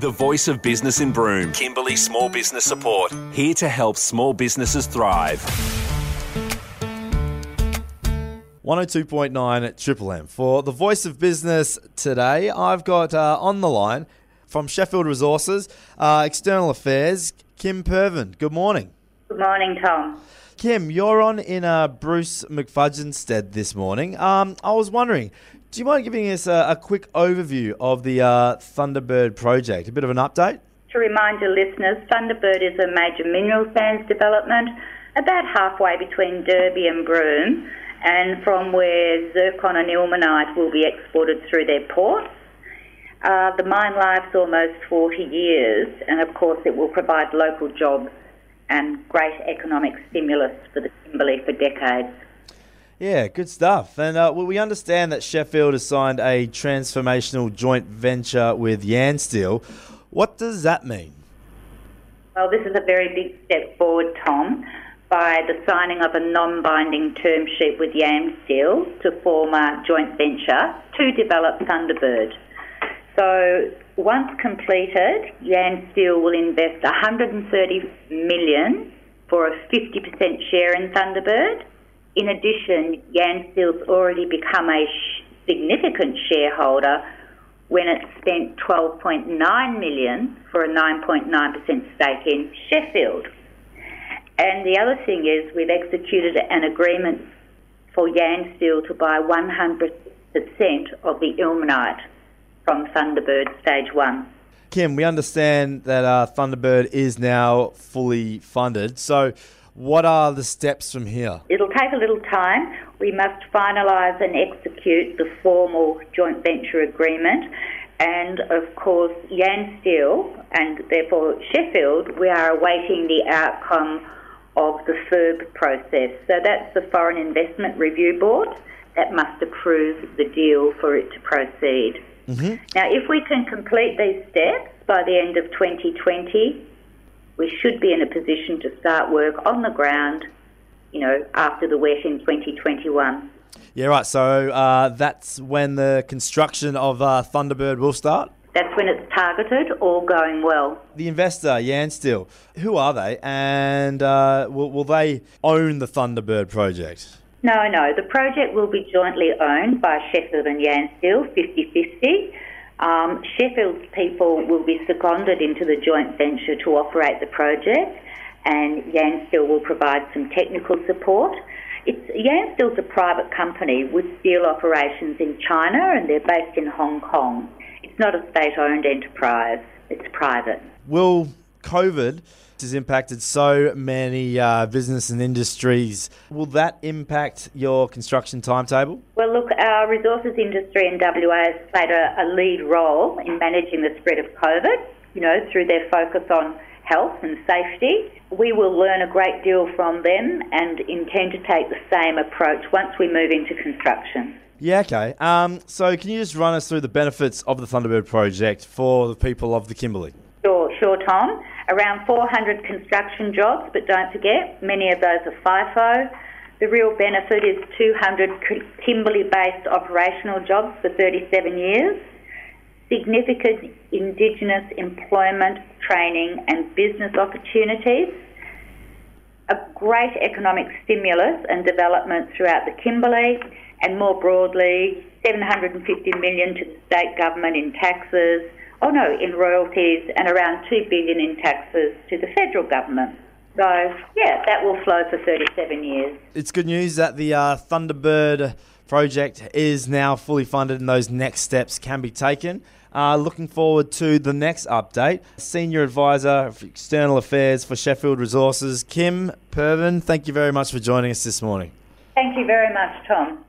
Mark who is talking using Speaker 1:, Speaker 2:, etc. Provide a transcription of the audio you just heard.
Speaker 1: The voice of business in Broome, Kimberley Small Business Support, here to help small businesses thrive.
Speaker 2: 102.9 at Triple M. For the voice of business today, I've got uh, on the line from Sheffield Resources, uh, External Affairs, Kim Pervan. Good morning.
Speaker 3: Good morning, Tom.
Speaker 2: Kim, you're on in uh, Bruce McFadzean's stead this morning. Um, I was wondering, do you mind giving us a, a quick overview of the uh, Thunderbird project? A bit of an update?
Speaker 3: To remind your listeners, Thunderbird is a major mineral sands development about halfway between Derby and Broome, and from where zircon and ilmenite will be exported through their ports. Uh, the mine life's almost 40 years, and of course, it will provide local jobs and great economic stimulus for the Kimberley for decades.
Speaker 2: Yeah, good stuff. And uh, well, we understand that Sheffield has signed a transformational joint venture with Yansteel. What does that mean?
Speaker 3: Well, this is a very big step forward, Tom, by the signing of a non binding term sheet with Yansteel to form a joint venture to develop Thunderbird. So once completed, Yansteel will invest 130 million for a 50% share in Thunderbird. In addition, Yansteel's already become a significant shareholder when it spent 12.9 million for a 9.9% stake in Sheffield. And the other thing is we've executed an agreement for Yansteel to buy 100% of the ilmenite from Thunderbird Stage 1.
Speaker 2: Kim, we understand that uh, Thunderbird is now fully funded. So, what are the steps from here?
Speaker 3: It'll take a little time. We must finalise and execute the formal joint venture agreement. And of course, Yansteel and therefore Sheffield, we are awaiting the outcome of the FIRB process. So that's the Foreign Investment Review Board that must approve the deal for it to proceed. Mm-hmm. Now, if we can complete these steps by the end of 2020, we should be in a position to start work on the ground, you know, after the wet in 2021.
Speaker 2: Yeah, right. So uh, that's when the construction of uh, Thunderbird will start?
Speaker 3: That's when it's targeted, all going well.
Speaker 2: The investor, Yansteel, who are they and uh, will, will they own the Thunderbird project?
Speaker 3: No, no. The project will be jointly owned by Sheffield and Yansteel, 50 50. Um, Sheffield's people will be seconded into the joint venture to operate the project, and Yansteel will provide some technical support. It's, Yansteel's a private company with steel operations in China, and they're based in Hong Kong. It's not a state owned enterprise, it's private.
Speaker 2: Will COVID has impacted so many uh, business and industries. Will that impact your construction timetable?
Speaker 3: Well, look, our resources industry in WA has played a, a lead role in managing the spread of COVID, you know, through their focus on health and safety. We will learn a great deal from them and intend to take the same approach once we move into construction.
Speaker 2: Yeah, okay. Um, so, can you just run us through the benefits of the Thunderbird project for the people of the Kimberley?
Speaker 3: Sure, Tom. Around 400 construction jobs, but don't forget, many of those are FIFO. The real benefit is 200 Kimberley based operational jobs for 37 years, significant Indigenous employment, training, and business opportunities, a great economic stimulus and development throughout the Kimberley, and more broadly, 750 million to the state government in taxes oh no, in royalties and around 2 billion in taxes to the federal government. So, yeah, that will flow for 37 years.
Speaker 2: It's good news that the uh, Thunderbird project is now fully funded and those next steps can be taken. Uh, looking forward to the next update. Senior Advisor for External Affairs for Sheffield Resources, Kim Pervan, thank you very much for joining us this morning.
Speaker 3: Thank you very much, Tom.